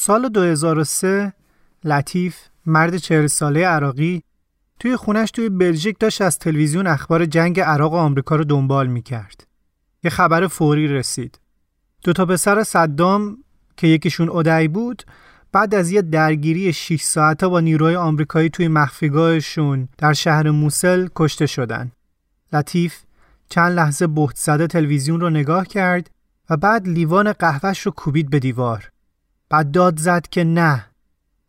سال 2003 لطیف مرد چهر ساله عراقی توی خونش توی بلژیک داشت از تلویزیون اخبار جنگ عراق و آمریکا رو دنبال می‌کرد. یه خبر فوری رسید. دو تا پسر صدام که یکیشون اودعی بود بعد از یه درگیری 6 ساعته با نیروهای آمریکایی توی مخفیگاهشون در شهر موسل کشته شدن. لطیف چند لحظه بهت زده تلویزیون رو نگاه کرد و بعد لیوان قهوهش رو کوبید به دیوار. بعد داد زد که نه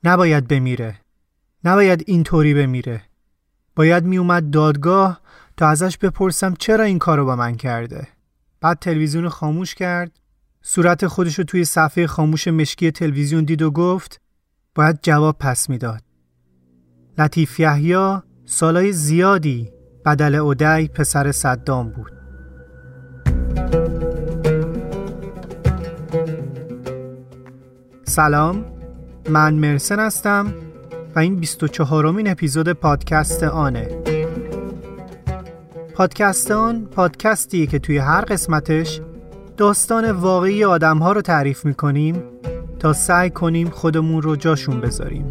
نباید بمیره. نباید اینطوری بمیره. باید میومد دادگاه تا ازش بپرسم چرا این کارو با من کرده. بعد تلویزیون خاموش کرد صورت خودش رو توی صفحه خاموش مشکی تلویزیون دید و گفت باید جواب پس می‌داد. لطیف یحیی سالای زیادی بدل اودی پسر صدام بود. سلام. من مرسن هستم و این 24 امین اپیزود پادکست آنه. پادکست آن پادکستیه که توی هر قسمتش داستان واقعی آدم رو تعریف می‌کنیم تا سعی کنیم خودمون رو جاشون بذاریم.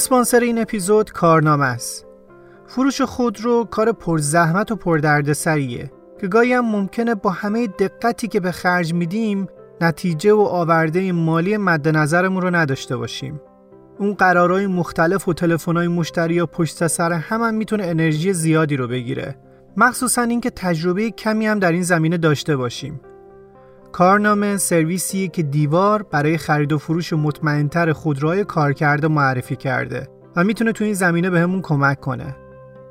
اسپانسر این اپیزود کارنامه است. فروش خودرو کار پرزحمت و پردردسریه که گاهی هم ممکنه با همه دقتی که به خرج میدیم نتیجه و آورده مالی مد نظرمون رو نداشته باشیم. اون قرارهای مختلف و تلفن‌های مشتری یا پشت سر هم, هم می‌تونه انرژی زیادی رو بگیره. مخصوصا اینکه تجربه کمی هم در این زمینه داشته باشیم. کارنامه سرویسیه که دیوار برای خرید و فروش مطمئنتر خودروهای کارکرده معرفی کرده و می‌تونه تو این زمینه بهمون به کمک کنه.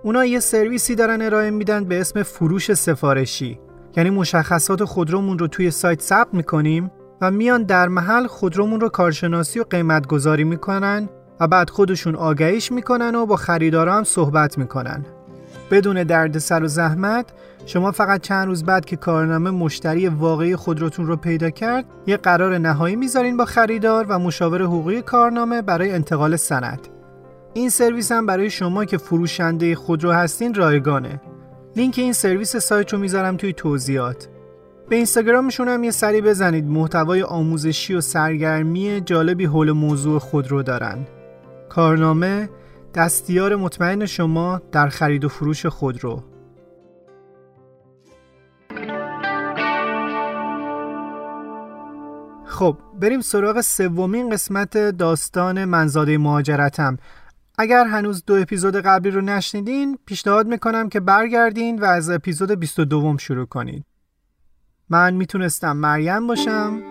اونا یه سرویسی دارن ارائه میدن به اسم فروش سفارشی یعنی مشخصات خودرومون رو توی سایت ثبت می‌کنیم و میان در محل خودرومون رو کارشناسی و قیمت گذاری می‌کنن و بعد خودشون آگهیش می‌کنن و با خریدارا هم صحبت می‌کنن. بدون دردسر و زحمت شما فقط چند روز بعد که کارنامه مشتری واقعی خودروتون رو پیدا کرد یه قرار نهایی می‌ذارین با خریدار و مشاور حقوقی کارنامه برای انتقال سند این سرویس هم برای شما که فروشنده خودرو هستین رایگانه. لینک این سرویس سایت رو می‌ذارم توی توضیحات. به اینستاگرامشون هم یه سری بزنید. محتوای آموزشی و سرگرمی جالبی حول موضوع خودرو دارن. کارنامه دستیار مطمئن شما در خرید و فروش خودرو. خب بریم سراغ سومین قسمت داستان منزاده مهاجرتم. اگر هنوز دو اپیزود قبلی رو نشنیدین پیشنهاد می‌کنم که برگردین و از اپیزود 22 شروع کنید من می‌تونستم مریم باشم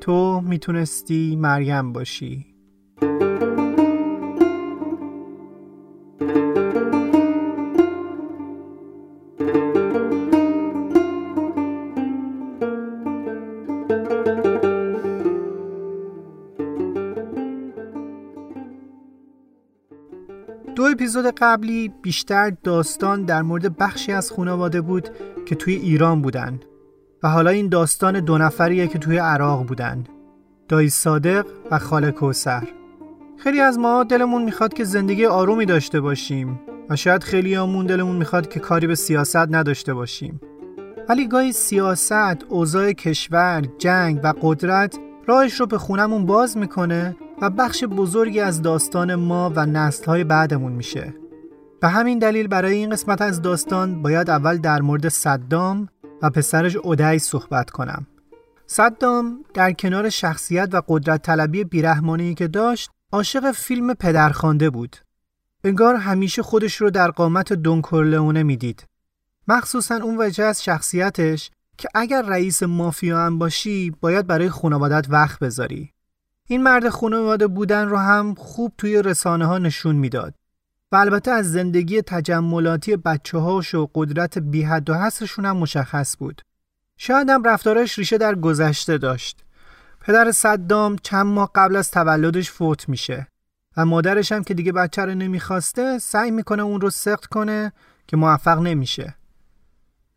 تو می‌تونستی مریم باشی. اپیزود قبلی بیشتر داستان در مورد بخشی از خانواده بود که توی ایران بودن و حالا این داستان دو نفریه که توی عراق بودن دایی صادق و خاله کوسر خیلی از ما دلمون می‌خواد که زندگی آرومی داشته باشیم و شاید خیلی همون دلمون می‌خواد که کاری به سیاست نداشته باشیم. ولی گاهی سیاست، اوضاع کشور، جنگ و قدرت راهش رو به خونمون باز می‌کنه و بخش بزرگی از داستان ما و نسلهای بعدمون میشه. به همین دلیل برای این قسمت از داستان باید اول در مورد صدام و پسرش اودعی صحبت کنم. صدام در کنار شخصیت و قدرت طلبی بیرحمانی که داشت عاشق فیلم پدرخوانده بود. انگار همیشه خودش رو در قامت دون کورلئونه می‌دید. مخصوصا اون وجه از شخصیتش که اگر رئیس مافیا هم باشی باید برای خانوادت وقت بذاری. این مرد خانواده بودن رو هم خوب توی رسانه ها نشون می‌داد. و البته از زندگی تجملاتی بچه هاش و قدرت بی حد و حسشون هم مشخص بود. شاید هم رفتارش ریشه در گذشته داشت. پدر صدام چند ماه قبل از تولدش فوت میشه و مادرش هم که دیگه بچه رو نمی‌خواسته سعی می‌کنه اون رو سخت کنه که موفق نمیشه.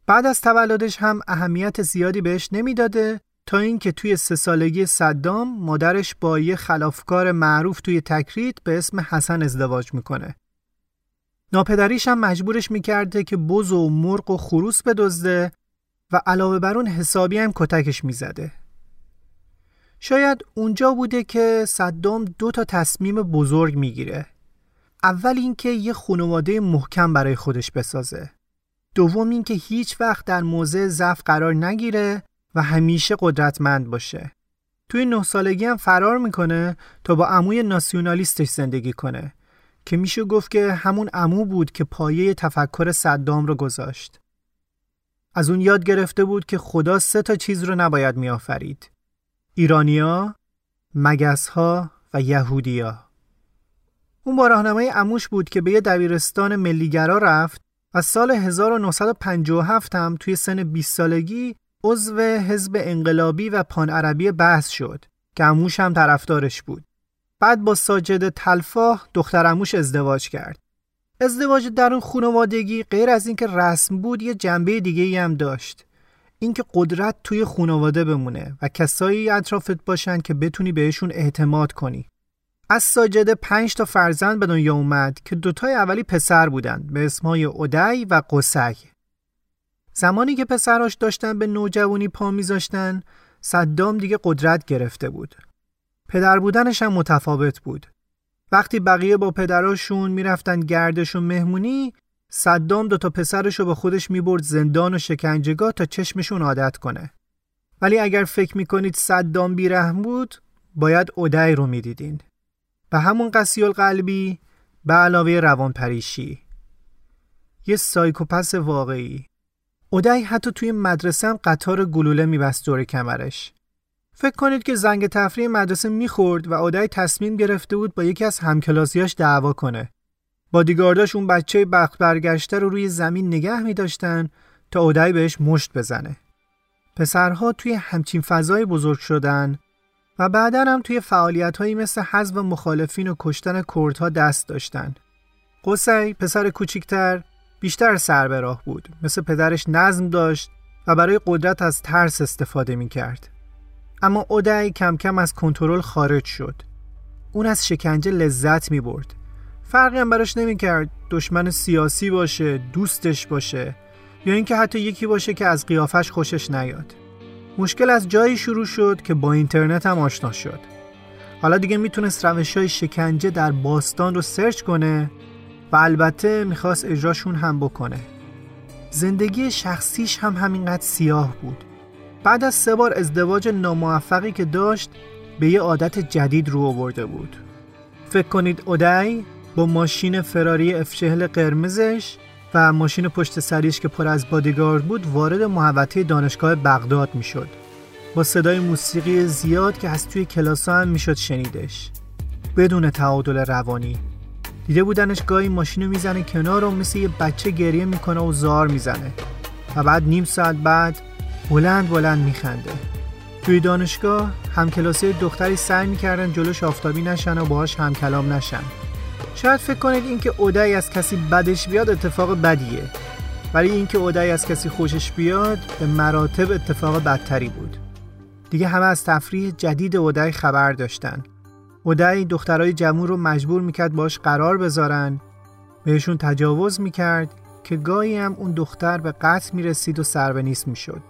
بعد از تولدش هم اهمیت زیادی بهش نمی‌داده تا اینکه توی سه سالگی صدام مادرش با یه خلافکار معروف توی تکریت به اسم حسن ازدواج می‌کنه. ناپدریش هم مجبورش می‌کرده که بز و مرغ و خروس بدزده و علاوه بر اون حسابی هم کتکش می‌زده. شاید اونجا بوده که صدام دو تا تصمیم بزرگ می‌گیره. اول اینکه یه خانواده محکم برای خودش بسازه. دوم اینکه هیچ وقت در موضع ضعف قرار نگیره و همیشه قدرتمند باشه. توی نه سالگی هم فرار می‌کنه تا با عموی ناسیونالیستش زندگی کنه که میشه گفت که همون عمو بود که پایه تفکر صدام رو گذاشت. از اون یاد گرفته بود که خدا سه تا چیز رو نباید میآفرید. ایرانیا، مگسها و یهودیا. اون با راهنمای عموش بود که به یه دبیرستان ملیگرا رفت و سال 1957 هم توی سن 20 سالگی عضو حزب انقلابی و پان عربی بحث شد که عموش هم طرفدارش بود. بعد با ساجد تلفاه دختر عموش ازدواج کرد. ازدواج در اون خانوادگی غیر از اینکه رسم بود یه جنبه دیگه ای هم داشت. اینکه قدرت توی خانواده بمونه و کسایی اطرافت باشن که بتونی بهشون اعتماد کنی. از ساجده پنج تا فرزند به دنیا اومد که دوتای اولی پسر بودند به اسمهای اودی و قسگ. زمانی که پسراش داشتن به نوجوانی پا میذاشتن صدام دیگه قدرت گرفته بود. پدر بودنش هم متفاوت بود. وقتی بقیه با پدراشون می‌رفتن گردش و مهمونی صدام دوتا پسرش رو با خودش می‌برد زندان و شکنجگاه تا چشمشون عادت کنه. ولی اگر فکر می‌کنید صدام بیرحم بود باید اودی رو می‌دیدین. به همون قصیل قلبی به علاوه روان پریشی. یه سایکوپس واقعی. اودی حتی توی مدرسه هم قطار گلوله میبست دور کمرش. فکر کنید که زنگ تفریح مدرسه می‌خورد و اودی تصمیم گرفته بود با یکی از همکلاسیاش دعوا کنه. بادیگارداش اون بچه بخت برگشته رو روی زمین نگه می داشتن تا اودای بهش مشت بزنه. پسرها توی همچین فضای بزرگ شدن و بعدا هم توی فعالیت هایی مثل حذف مخالفین و کشتن کردها دست داشتن. قصی پسر کوچیکتر بیشتر سر به راه بود مثل پدرش نظم داشت و برای قدرت از ترس استفاده می کرد. اما اودای کم کم از کنترل خارج شد. اون از شکنجه لذت می برد فرقی هم براش نمی‌کرد دشمن سیاسی باشه دوستش باشه یا اینکه حتی یکی باشه که از قیافش خوشش نیاد مشکل از جایی شروع شد که با اینترنت هم آشنا شد حالا دیگه می‌تونست روش های شکنجه در باستان رو سرچ کنه و البته می‌خواست اجراشون هم بکنه. زندگی شخصیش هم همینقدر سیاه بود. بعد از سه بار ازدواج ناموفقی که داشت به یه عادت جدید رو آورده بود. فکر کنید اودای با ماشین فراری افشهل قرمزش و ماشین پشت سریش که پر از بادیگارد بود وارد محوطه دانشگاه بغداد می‌شد. با صدای موسیقی زیاد که از توی کلاس هم می‌شد شنیدش. بدون تعادل روانی. دیده بودنش گاهی ماشین رو می‌زنه کنار و مثل یه بچه گریه می‌کنه و زار می‌زنه. و بعد نیم ساعت بعد بلند بلند میخنده. توی دانشگاه همکلاسی دختری سعی می‌کردن جلوش آفتابی نشن و باهاش همکلام نشن. شاید فکر کنید اینکه اودای از کسی بدش بیاد اتفاق بدیه. ولی اینکه اودای از کسی خوشش بیاد به مراتب اتفاق بدتری بود. دیگه همه از تفریح جدید اودای خبر داشتن. اودای دخترای جمعور رو مجبور می‌کرد باش قرار بذارن. بهشون تجاوز می‌کرد که گاهی هم اون دختر به قتل می‌رسید و سر به نیست می‌شد.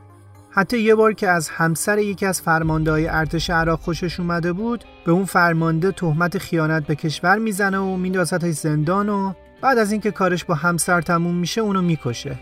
حتی یه بار که از همسر یکی از فرمانده های ارتش عراق خوشش اومده بود به اون فرمانده تهمت خیانت به کشور می‌زنه و میندازتش زندان و بعد از اینکه کارش با همسر تموم میشه اونو می‌کشه.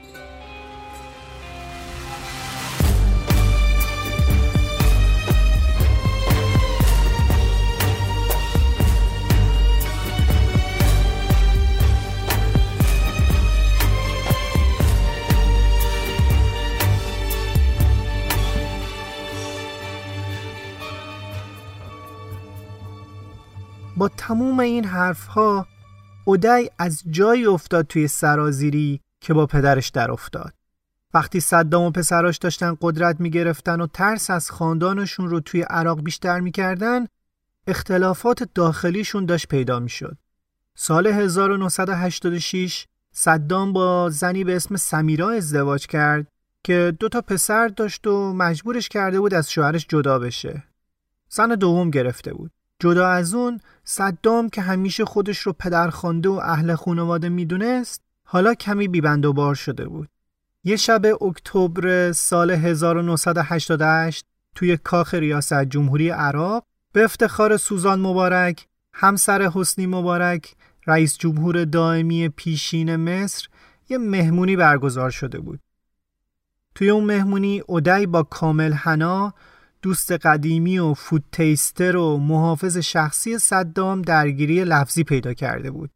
با تموم این حرفها اودای از جایی افتاد توی سرازیری که با پدرش در افتاد. وقتی صدام و پسراش داشتن قدرت می‌گرفتن و ترس از خاندانشون رو توی عراق بیشتر می‌کردن اختلافات داخلیشون داشت پیدا می‌شد. سال 1986 صدام با زنی به اسم سمیرا ازدواج کرد که دو تا پسر داشت و مجبورش کرده بود از شوهرش جدا بشه. زن دوم گرفته بود. جدا از اون صدام که همیشه خودش رو پدرخوانده و اهل خانواده می‌دونست حالا کمی بیبند و بار شده بود. یه شب اکتبر سال 1988 توی کاخ ریاست جمهوری عراق به افتخار سوزان مبارک همسر حسنی مبارک رئیس جمهور دائمی پیشین مصر یه مهمونی برگزار شده بود. توی اون مهمونی اودی با کامل حنا دوست قدیمی و فود تیستر و محافظ شخصی صدام درگیری لفظی پیدا کرده بود.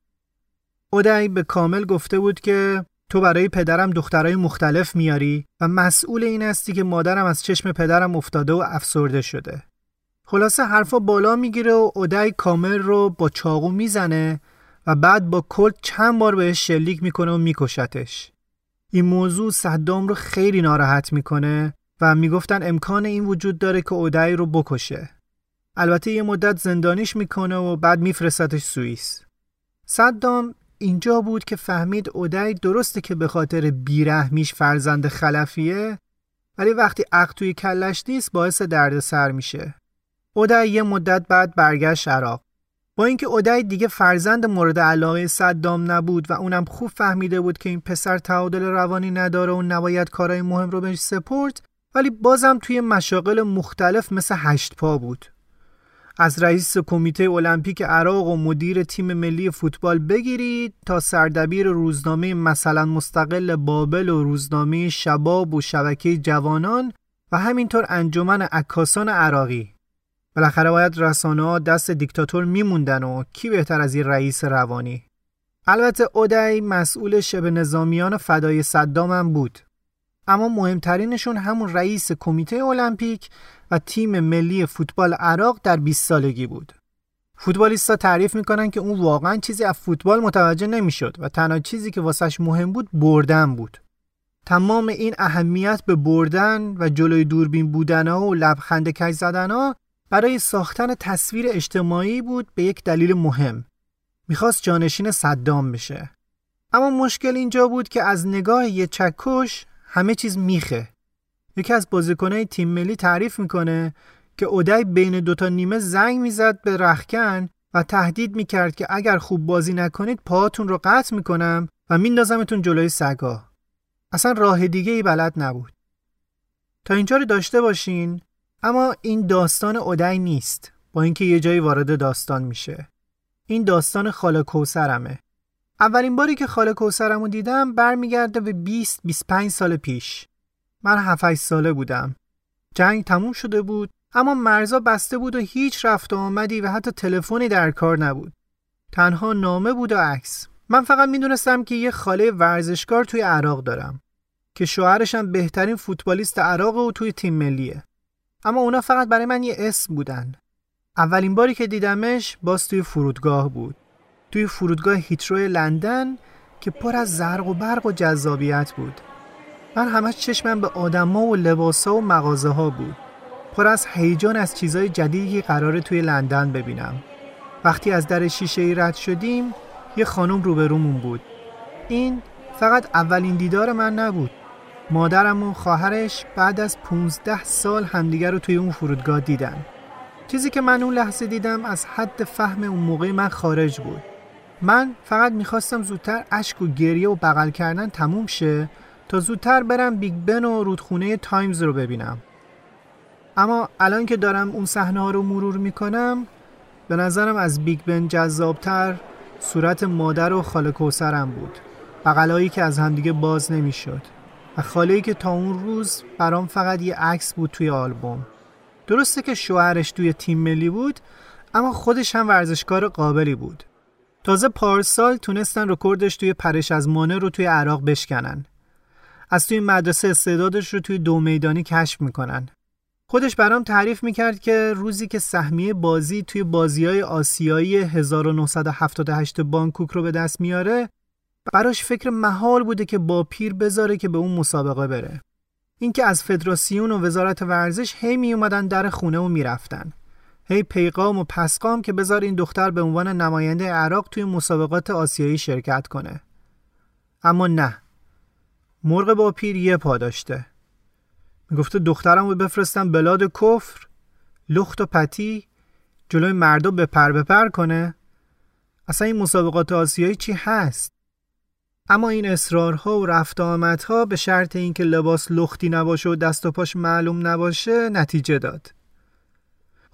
اودی به کامل گفته بود که تو برای پدرم دخترای مختلف میاری و مسئول این هستی که مادرم از چشم پدرم افتاده و افسرده شده. خلاصه حرفا بالا می‌گیره و اودی کامل رو با چاقو می‌زنه و بعد با کلت چند بار بهش شلیک می‌کنه و میکشتش. این موضوع صدام رو خیلی ناراحت می‌کنه و می‌گفتن امکان این وجود داره که اودای رو بکشه. البته یه مدت زندانیش می‌کنه و بعد میفرستتش سوئیس. صدام اینجا بود که فهمید اودای درسته که به خاطر بیرحمیش فرزند خلفیه ولی وقتی عقل توی کلش نیست باعث دردسر میشه. اودای یه مدت بعد برگشت عراق. با اینکه اودای دیگه فرزند مورد علاقه صدام نبود و اونم خوب فهمیده بود که این پسر تعادل روانی نداره و نباید کارهای مهم رو بهش سپورت ولی بازم توی مشاغل مختلف مثل هشت پا بود. از رئیس کمیته المپیک عراق و مدیر تیم ملی فوتبال بگیرید تا سردبیر روزنامه مثلا مستقل بابل و روزنامه شباب و شبکه جوانان و همینطور انجمن عکاسان عراقی. بالاخره باید رسانه دست دیکتاتور میموندن و کی بهتر از این رئیس روانی؟ البته اودی مسئول شبه نظامیان فدای صدام هم بود. اما مهمترینشون همون رئیس کمیته المپیک و تیم ملی فوتبال عراق در 20 سالگی بود. فوتبالیستا تعریف می‌کنن که اون واقعا چیزی از فوتبال متوجه نمی‌شد و تنها چیزی که واسش مهم بود بردن بود. تمام این اهمیت به بردن و جلوی دوربین بودن و لبخند کج زدن برای ساختن تصویر اجتماعی بود به یک دلیل مهم. می‌خواست جانشین صدام بشه. اما مشکل اینجا بود که از نگاه یه چکش همه چیز میخه. یکی از بازیکنهای تیم ملی تعریف می‌کنه که اودای بین دوتا نیمه زنگ می‌زد به رخکن و تهدید می‌کرد که اگر خوب بازی نکنید پاهاتون رو قطع می‌کنم و میندازمتون جلوی سگا. اصلا راه دیگه ای بلد نبود. تا اینجا رو داشته باشین اما این داستان اودای نیست. با اینکه یه جایی وارد داستان میشه. این داستان خاله کوسرمه اولین باری که خاله کوسرمو دیدم برمیگرده به 20 25 سال پیش. من 7 ساله بودم. جنگ تموم شده بود اما مرزا بسته بود و هیچ رفت و آمدی و حتی تلفنی در کار نبود. تنها نامه بود و عکس. من فقط می‌دونستم که یه خاله ورزشکار توی عراق دارم که شوهرشم بهترین فوتبالیست عراق و توی تیم ملیه. اما اونا فقط برای من یه اسم بودن. اولین باری که دیدمش باز توی فرودگاه بود. توی فرودگاه هیتروی لندن که پر از زرق و برق و جذابیت بود. من همش چشمم به آدما و لباسا و مغازه ها بود. پر از هیجان از چیزای جدیدی که قراره توی لندن ببینم. وقتی از در شیشه ای رد شدیم یه خانم روبرومون بود. این فقط اولین دیدار من نبود. مادرم و خواهرش بعد از 15 سال همدیگر رو توی اون فرودگاه دیدن. چیزی که من اون لحظه دیدم از حد فهم اون موقع من خارج بود. من فقط می‌خواستم زودتر اشک و گریه و بغل کردن تموم شه تا زودتر برم بیگ بن و رودخونه تایمز رو ببینم. اما الان که دارم اون صحنه ها رو مرور می‌کنم به نظرم از بیگ بن جذابتر صورت مادر و خاله کوثرم بود. بغلایی که از همدیگه باز نمی‌شد و خاله که تا اون روز برام فقط یه عکس بود توی آلبوم. درسته که شوهرش توی تیم ملی بود اما خودش هم ورزشکار قابلی بود. تازه پارسال تونستن رکوردش توی پرش از مانه رو توی عراق بشکنن. از توی مدرسه استعدادش رو توی دو میدانی کشف می‌کنن. خودش برام تعریف می‌کرد که روزی که سهمیه بازی توی بازی های آسیایی 1978 بانکوک رو به دست میاره براش فکر محال بوده که با پیر بذاره که به اون مسابقه بره اینکه از فدراسیون و وزارت ورزش هی می اومدن در خونه و می‌رفتن هی پیغام و پسقام که بذار این دختر به عنوان نماینده عراق توی مسابقات آسیایی شرکت کنه. اما نه. مرغ با پیر یه پا داشته. می‌گفته دخترم رو بفرستم بلاد کفر لخت و پتی جلوی مردم به پر بپر کنه. اصلا این مسابقات آسیایی چی هست؟ اما این اصرارها و رفت آمدها به شرط اینکه لباس لختی نباشه و دست و پاش معلوم نباشه نتیجه داد.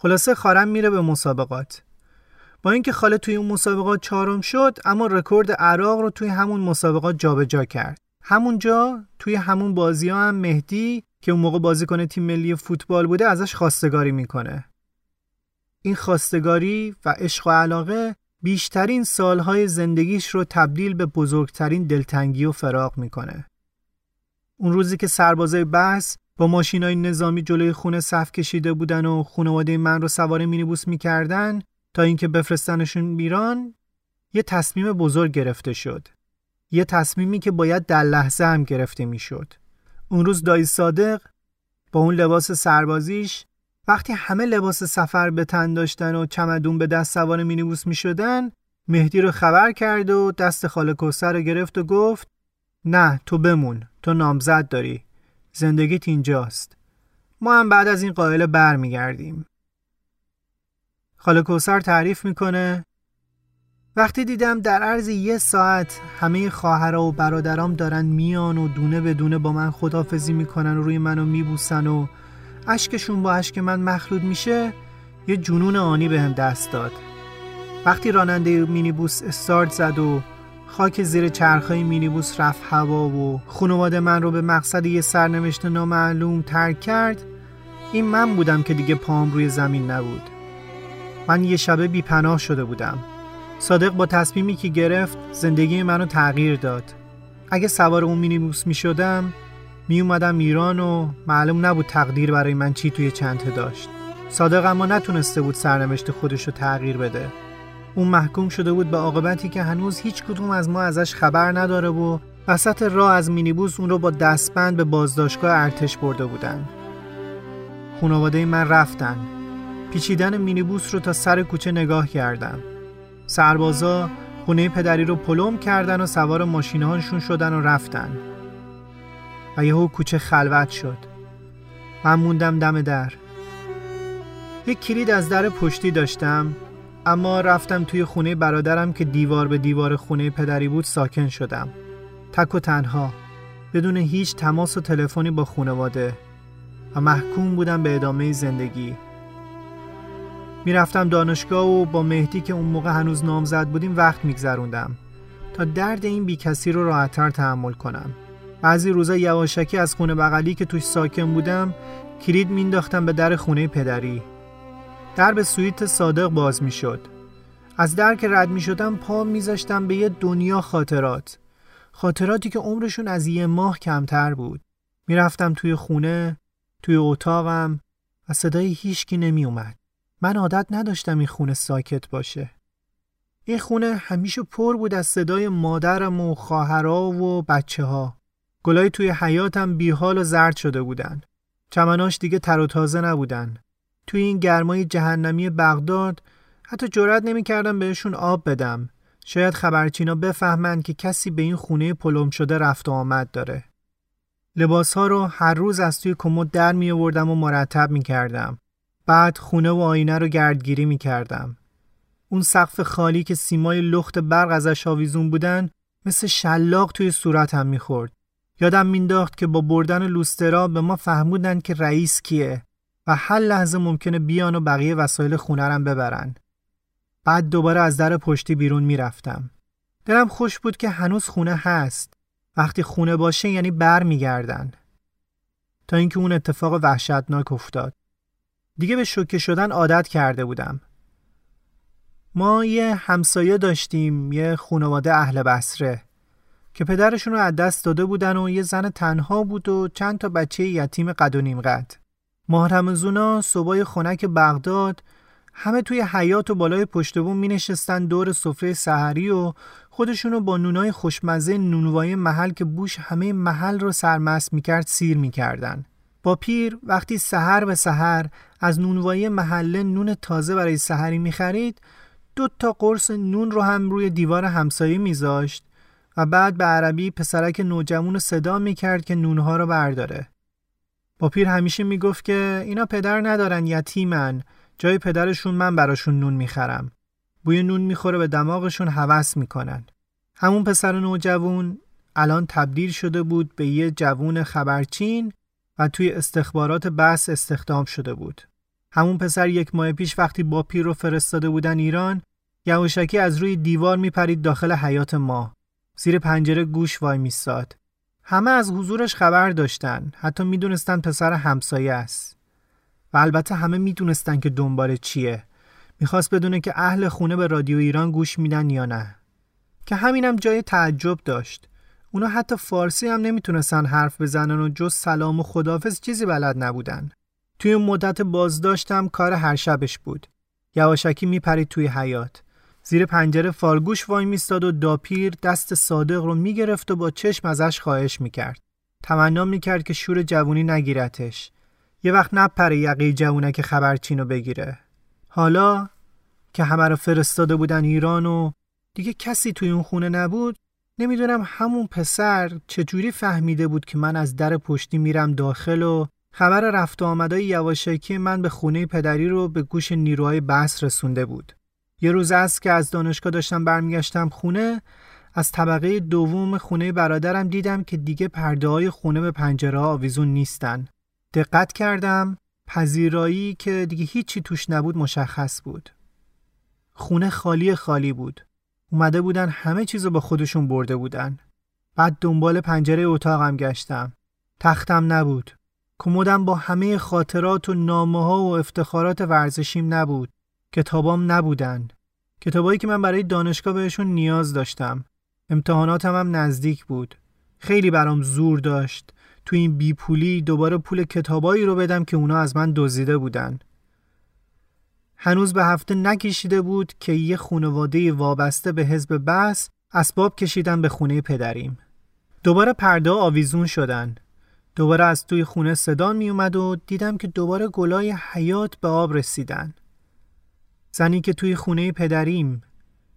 خلاصه خارم میره به مسابقات. با اینکه خاله توی اون مسابقات چهارم شد اما رکورد عراق رو توی همون مسابقات جابجا کرد. همونجا توی همون بازی ها هم مهدی که اون موقع بازیکن تیم ملی فوتبال بوده ازش خواستگاری می‌کنه. این خواستگاری و عشق و علاقه بیشترین سالهای زندگیش رو تبدیل به بزرگترین دلتنگی و فراغ می‌کنه. اون روزی که سربازای بحث با ماشینای نظامی جلوی خونه صف کشیده بودن و خانواده من رو سوار مینیبوس می‌کردن تا اینکه بفرستنشون میران یه تصمیم بزرگ گرفته شد. یه تصمیمی که باید در لحظه هم گرفته می‌شد. اون روز دایی صادق با اون لباس سربازیش وقتی همه لباس سفر به تن داشتن و چمدون به دست سوار مینیبوس می شدن مهدی رو خبر کرد و دست خاله کوسر رو گرفت و گفت نه تو بمون تو نامزد داری زندگیت اینجاست ما هم بعد از این قائله بر می گردیم. خاله کوسر تعریف می‌کنه وقتی دیدم در عرض یه ساعت همه خواهرها و برادرام دارن میان و دونه به دونه با من خدافزی می‌کنن و روی منو میبوسن و اشکشون با اشک من مخلوط میشه یه جنون آنی بهم هم دست داد وقتی راننده مینیبوس استارت زد و خاک زیر چرخهای مینیبوس رفت هوا و خانواده من رو به مقصد یه سرنوشت نامعلوم ترک کرد. این من بودم که دیگه پام روی زمین نبود. من یه شبه بی پناه شده بودم. صادق با تصمیمی که گرفت زندگی منو تغییر داد. اگه سوار اون مینیبوس می شدم می اومدم ایران و معلوم نبود تقدیر برای من چی توی چنته داشت. صادق اما نتونسته بود سرنوشت خودش رو تغییر بده. اون محکوم شده بود به عاقبتی که هنوز هیچ کدوم از ما ازش خبر نداره و وسط راه از مینیبوس اون رو با دستبند به بازداشتگاه ارتش برده بودن. خانواده من رفتن. پیچیدن مینیبوس رو تا سر کوچه نگاه کردم. سربازا خونه پدری رو پلم کردن و سوار ماشینهاشون شدن و رفتن. و یهو کوچه خلوت شد. من موندم دم در. یک کلید از در پشتی داشتم. اما رفتم توی خونه برادرم که دیوار به دیوار خونه پدری بود ساکن شدم. تک و تنها. بدون هیچ تماس و تلفنی با خانواده. و محکوم بودم به ادامه زندگی. می‌رفتم دانشگاه و با مهدی که اون موقع هنوز نامزد بودیم وقت میگذروندم. تا درد این بیکسی رو راحتتر تحمل کنم. بعضی روزا یواشکی از خونه بغلی که توش ساکن بودم کلید مینداختم به در خونه پدری. در به سویت صادق باز می‌شد. از در که رد می شدم پا میذاشتم به یه دنیا خاطرات. خاطراتی که عمرشون از یه ماه کمتر بود. می‌رفتم توی خونه توی اتاقم و صدای هیچکی نمی اومد من عادت نداشتم این خونه ساکت باشه. این خونه همیشه پر بود از صدای مادرم و خواهرها و بچه ها گلای توی حیاتم بیحال و زرد شده بودن. چمناش دیگه تر و تازه نبودن. توی این گرمای جهنمی بغداد حتی جرأت نمی‌کردم بهشون آب بدم. شاید خبرچینا بفهمند که کسی به این خونه پلم شده رفت و آمد داره. لباس ها رو هر روز از توی کمد در می آوردم و مرتب می کردم. بعد خونه و آینه رو گردگیری می کردم. اون سقف خالی که سیمای لخت برق ازش آویزون بودن مثل شلاق توی صورتم می‌خورد. یادم مینداخت که با بردن لوسترا به ما فهمودن که رئیس کیه و هر لحظه ممکنه بیان و بقیه وسایل خونرم ببرن. بعد دوباره از در پشتی بیرون می‌رفتم. دلم خوش بود که هنوز خونه هست. وقتی خونه باشه یعنی بر میگردن. تا اینکه اون اتفاق وحشتناک افتاد. دیگه به شوکه شدن عادت کرده بودم. ما یه همسایه داشتیم یه خانواده اهل بسره. که پدرشون رو از دست داده بودن و یه زن تنها بود و چند تا بچه یتیم قد و نیم قد. ماه رمزونا صبای خونک بغداد همه توی حیات و بالای پشت بوم می نشستن دور سفره سحری و خودشونو با نونای خوشمزه نونوای محل که بوش همه محل رو سرمست می‌کرد سیر می‌کردن. با پیر وقتی سحر به سحر از نونوایی محله نون تازه برای سحری می‌خرید دو تا قرص نون رو هم روی دیوار همسایه میذاشت و بعد به عربی پسرک نوجمون صدا می‌کرد که نونها رو برداره. با پیر همیشه می‌گفت که اینا پدر ندارن یتیمن جای پدرشون من براشون نون می‌خرم. بوی نون می‌خوره به دماغشون هوس می‌کنن. همون پسر نوجوون الان تبدیل شده بود به یه جوون خبرچین و توی استخبارات بس استخدام شده بود. همون پسر یک ماه پیش وقتی با پیر رو فرستاده بودن ایران یواشکی از روی دیوار میپرید داخل حیات ما. زیر پنجره گوش وای میستاد. همه از حضورش خبر داشتن. حتی می‌دونستن پسر همسایه است. و البته همه می‌دونستن که دنبال چیه. می‌خواست بدونه که اهل خونه به رادیو ایران گوش میدن یا نه. که همینم جای تعجب داشت. اونا حتی فارسی هم نمی‌تونستن حرف بزنن و جز سلام و خدافز چیزی بلد نبودن. توی مدت بازداشتم کار هر شبش بود. یواشکی میپرید توی حیات. زیر پنجره فالگوش وای میستاد و داپیر دست صادق رو می‌گرفت و با چشم ازش خواهش می‌کرد. تمنا می‌کرد که شور جوونی نگیرتش. یه وقت نپره یقه جوونه که خبرچینو بگیره. حالا که همه رو فرستاده بودن ایران و دیگه کسی توی اون خونه نبود نمی‌دونم همون پسر چجوری فهمیده بود که من از در پشتی میرم داخل و خبر رفت آمدای یواشکی من به خونه پدری رو به گوش نیروهای بس رسونده بود. یه روز از که از دانشگاه داشتم برمیگشتم خونه از طبقه دوم خونه برادرم دیدم که دیگه پرده های خونه به پنجره آویزون نیستن. دقت کردم پذیرایی که دیگه هیچی توش نبود مشخص بود. خونه خالی خالی بود. اومده بودن همه چیزو با خودشون برده بودن. بعد دنبال پنجره اتاقم گشتم. تختم نبود. کمدم با همه خاطرات و نامه ها و افتخارات ورزشیم نبود. کتابام نبودن. کتابایی که من برای دانشگاه بهشون نیاز داشتم. امتحاناتم هم نزدیک بود. خیلی برام زور داشت. تو این بیپولی دوباره پول کتابایی رو بدم که اونا از من دزدیده بودن. هنوز به هفته نکشیده بود که یه خانواده وابسته به حزب بس اسباب کشیدن به خونه پدریم. دوباره پرده آویزون شدن. دوباره از توی خونه صدا می اومد و دیدم که دوباره گلای حیات به آب رسیدن. زنی که توی خونه پدریم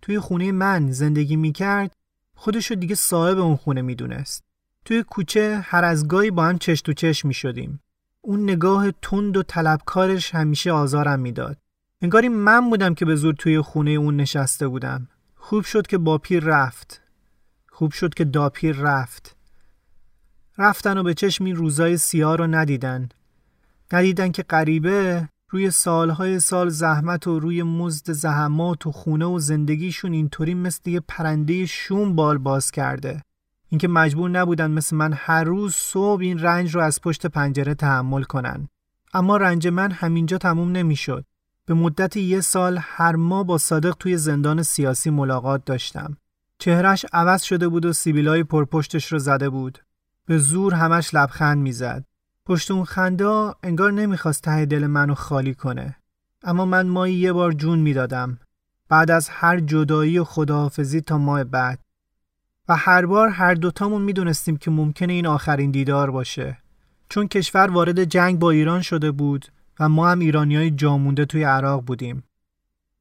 توی خونه من زندگی می کرد خودشو دیگه صاحب اون خونه می دونست. توی کوچه هر از گاهی با هم چش تو چش می شدیم. اون نگاه تند و طلبکارش همیشه آزارم می‌داد. انگاری من بودم که به زور توی خونه اون نشسته بودم. خوب شد که با پیر رفت. خوب شد که داپیر رفت. رفتن و به چشم این روزای سیاه رو ندیدن. ندیدن که غریبه روی سالهای سال زحمت و روی مزد زحمات و خونه و زندگیشون اینطوری مثل یه پرنده شوم بال باز کرده. اینکه مجبور نبودن مثل من هر روز صبح این رنج رو از پشت پنجره تحمل کنن. اما رنج من همینجا تموم نمی‌شد. به مدت یه سال هر ماه با صادق توی زندان سیاسی ملاقات داشتم. چهرش عوض شده بود و سیبیلای پرپشتش رو زده بود. به زور همش لبخند می‌زد. پشت اون خنده انگار نمی‌خواست ته دل منو خالی کنه. اما من مایی یه بار جون می‌دادم. بعد از هر جدایی و خداحافظی تا ماه بعد. و هر بار هر دوتامون می‌دونستیم که ممکنه این آخرین دیدار باشه. چون کشور وارد جنگ با ایران شده بود و ما هم ایرانی های جامونده توی عراق بودیم.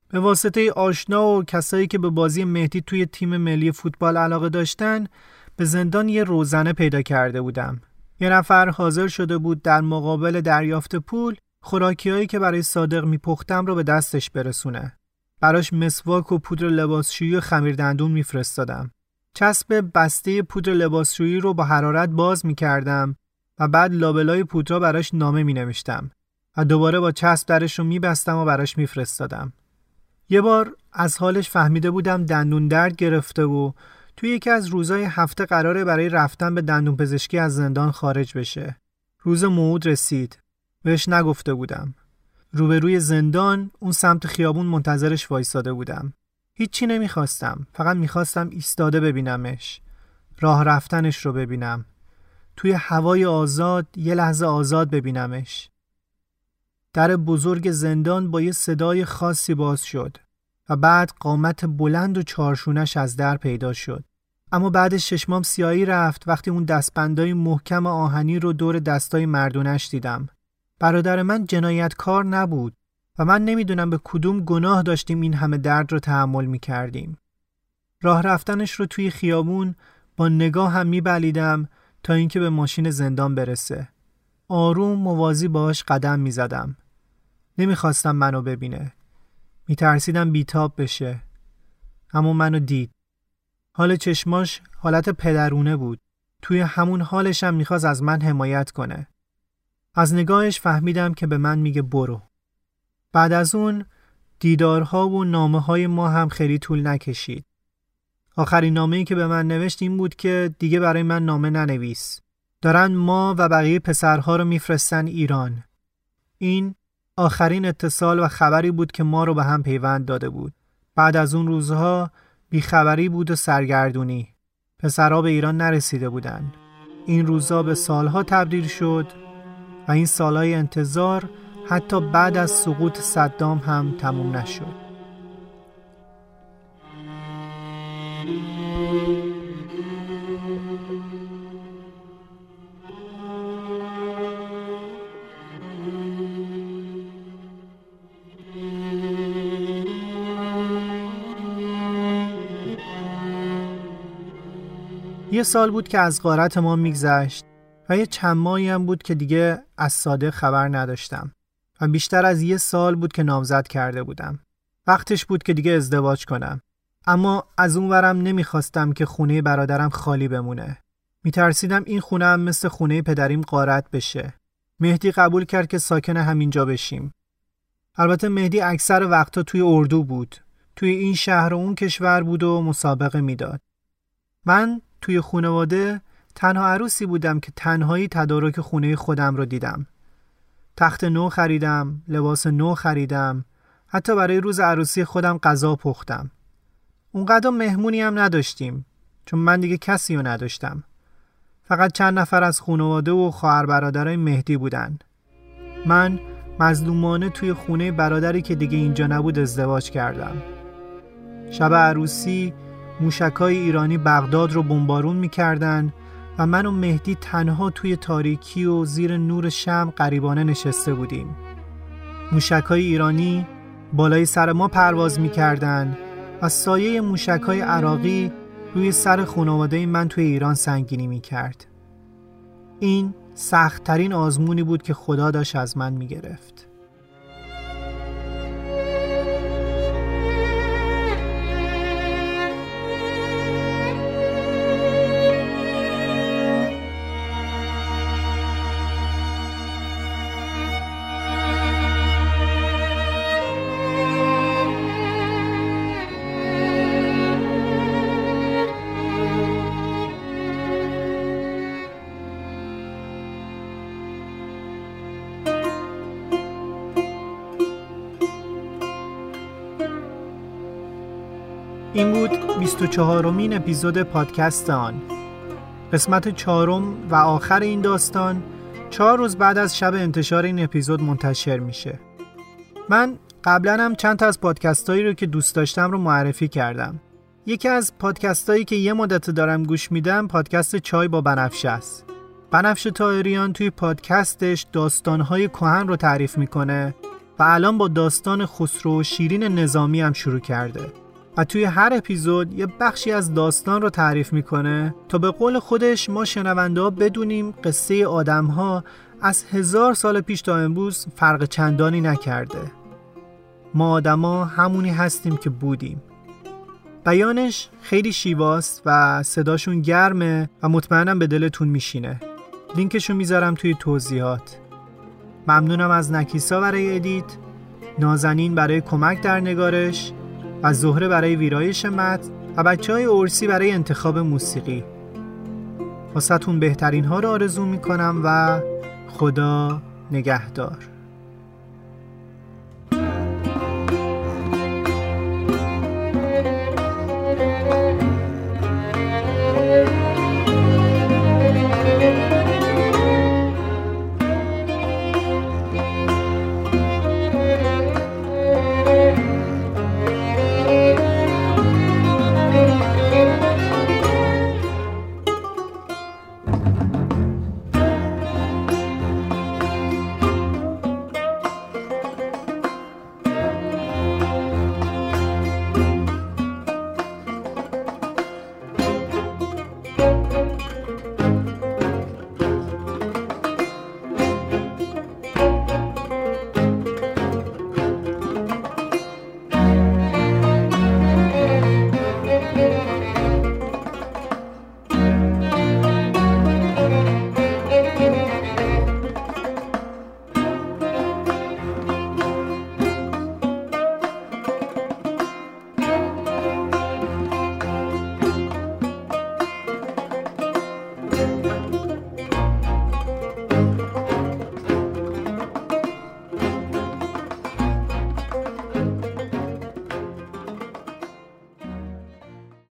به واسطه آشنا و کسایی که به بازی مهدی توی تیم ملی فوتبال علاقه داشتن به زندان یه روزنه پیدا کرده بودم. یه نفر حاضر شده بود در مقابل دریافت پول خوراکیایی که برای صادق میپختم رو به دستش برسونه. براش مسواک و پودر لباسشویی و خمیر دندون میفرستادم. چسب بسته پودر لباسشویی رو با حرارت باز می‌کردم و بعد لابلای پودرا براش نامه می نوشتم. و دوباره با چسب درش رو میبستم و براش میفرستادم. یه بار از حالش فهمیده بودم دندون درد گرفته و توی یکی از روزای هفته قراره برای رفتن به دندون پزشکی از زندان خارج بشه. روز موعود رسید. بهش نگفته بودم. روبروی زندان اون سمت خیابون منتظرش وایساده بودم. هیچی نمی‌خواستم. فقط می‌خواستم ایستاده ببینمش. راه رفتنش رو ببینم. توی هوای آزاد یه لحظه آزاد ببینمش. در بزرگ زندان با یه صدای خاصی باز شد و بعد قامت بلند و چارشونش از در پیدا شد. اما بعد ششمام سیایی رفت وقتی اون دستبندای محکم آهنی رو دور دستای مردونش دیدم. برادر من جنایتکار نبود و من نمی‌دونم به کدوم گناه داشتیم این همه درد رو تحمل می کردیم. راه رفتنش رو توی خیابون با نگاه هم میبلیدم تا اینکه به ماشین زندان برسه. آروم موازی باش قدم می‌زدم. نمی‌خواستم منو ببینه. میترسیدم بیتاب بشه. اما منو دید. حال چشماش حالت پدرونه بود. توی همون حالش هم می‌خواست از من حمایت کنه. از نگاهش فهمیدم که به من میگه برو. بعد از اون دیدارها و نامه های ما هم خیلی طول نکشید. آخرین نامه که به من نوشت این بود که دیگه برای من نامه ننویس. دارن ما و بقیه پسرها رو میفرستن ایران. این آخرین اتصال و خبری بود که ما رو به هم پیوند داده بود. بعد از اون روزها بیخبری بود و سرگردونی. پسرها به ایران نرسیده بودن. این روزها به سالها تبدیل شد و این سالهای انتظار حتی بعد از سقوط صدام هم تموم نشد. یه سال بود که از غارت ما میگذشت و یه چند ماهی هم بود که دیگه از ساده خبر نداشتم و بیشتر از یه سال بود که نامزد کرده بودم. وقتش بود که دیگه ازدواج کنم. اما از اون ورم نمی‌خواستم که خونه برادرم خالی بمونه. میترسیدم این خونه هم مثل خونه پدریم قارت بشه. مهدی قبول کرد که ساکن همینجا بشیم. البته مهدی اکثر وقتا توی اردو بود. توی این شهر و اون کشور بود و مسابقه می‌داد. من توی خانواده تنها عروسی بودم که تنهایی تدارک خونه خودم رو دیدم. تخت نو خریدم، لباس نو خریدم، حتی برای روز عروسی خودم غذا پختم. اونقدر مهمونی هم نداشتیم چون من دیگه کسی رو نداشتم. فقط چند نفر از خانواده و خواهر برادرای مهدی بودن. من مظلومانه توی خونه برادری که دیگه اینجا نبود ازدواج کردم. شب عروسی موشکای ایرانی بغداد رو بمبارون می‌کردن و من و مهدی تنها توی تاریکی و زیر نور شم قریبانه نشسته بودیم. موشکای ایرانی بالای سر ما پرواز می‌کردن و سایه موشکای عراقی روی سر خانواده من توی ایران سنگینی می‌کرد. این سختترین آزمونی بود که خدا داشت از من می‌گرفت. 24 امین اپیزود پادکست آن. قسمت چهارم و آخر این داستان چهار روز بعد از شب انتشار این اپیزود منتشر میشه. من قبلا هم چند تا از پادکست هایی رو که دوست داشتم رو معرفی کردم. یکی از پادکست هایی که یه مدت دارم گوش میدم پادکست چای با بنفشه است. بنفشه تایریان توی پادکستش داستانهای کهن رو تعریف می‌کنه و الان با داستان خسرو و شیرین نظامی هم شروع کرده. و توی هر اپیزود یه بخشی از داستان رو تعریف می‌کنه تا به قول خودش ما شنونده بدونیم قصه آدم ها از هزار سال پیش تا امروز فرق چندانی نکرده. ما آدما همونی هستیم که بودیم. بیانش خیلی شیواست و صداشون گرمه و مطمئنم به دلتون میشینه. لینکشو می‌ذارم توی توضیحات. ممنونم از نکیسا برای edit. نازنین برای کمک در نگارش. و زهره برای ویرایش متن و بچه های ارسی برای انتخاب موسیقی. واسهتون بهترین ها رو آرزو می‌کنم و خدا نگهدار.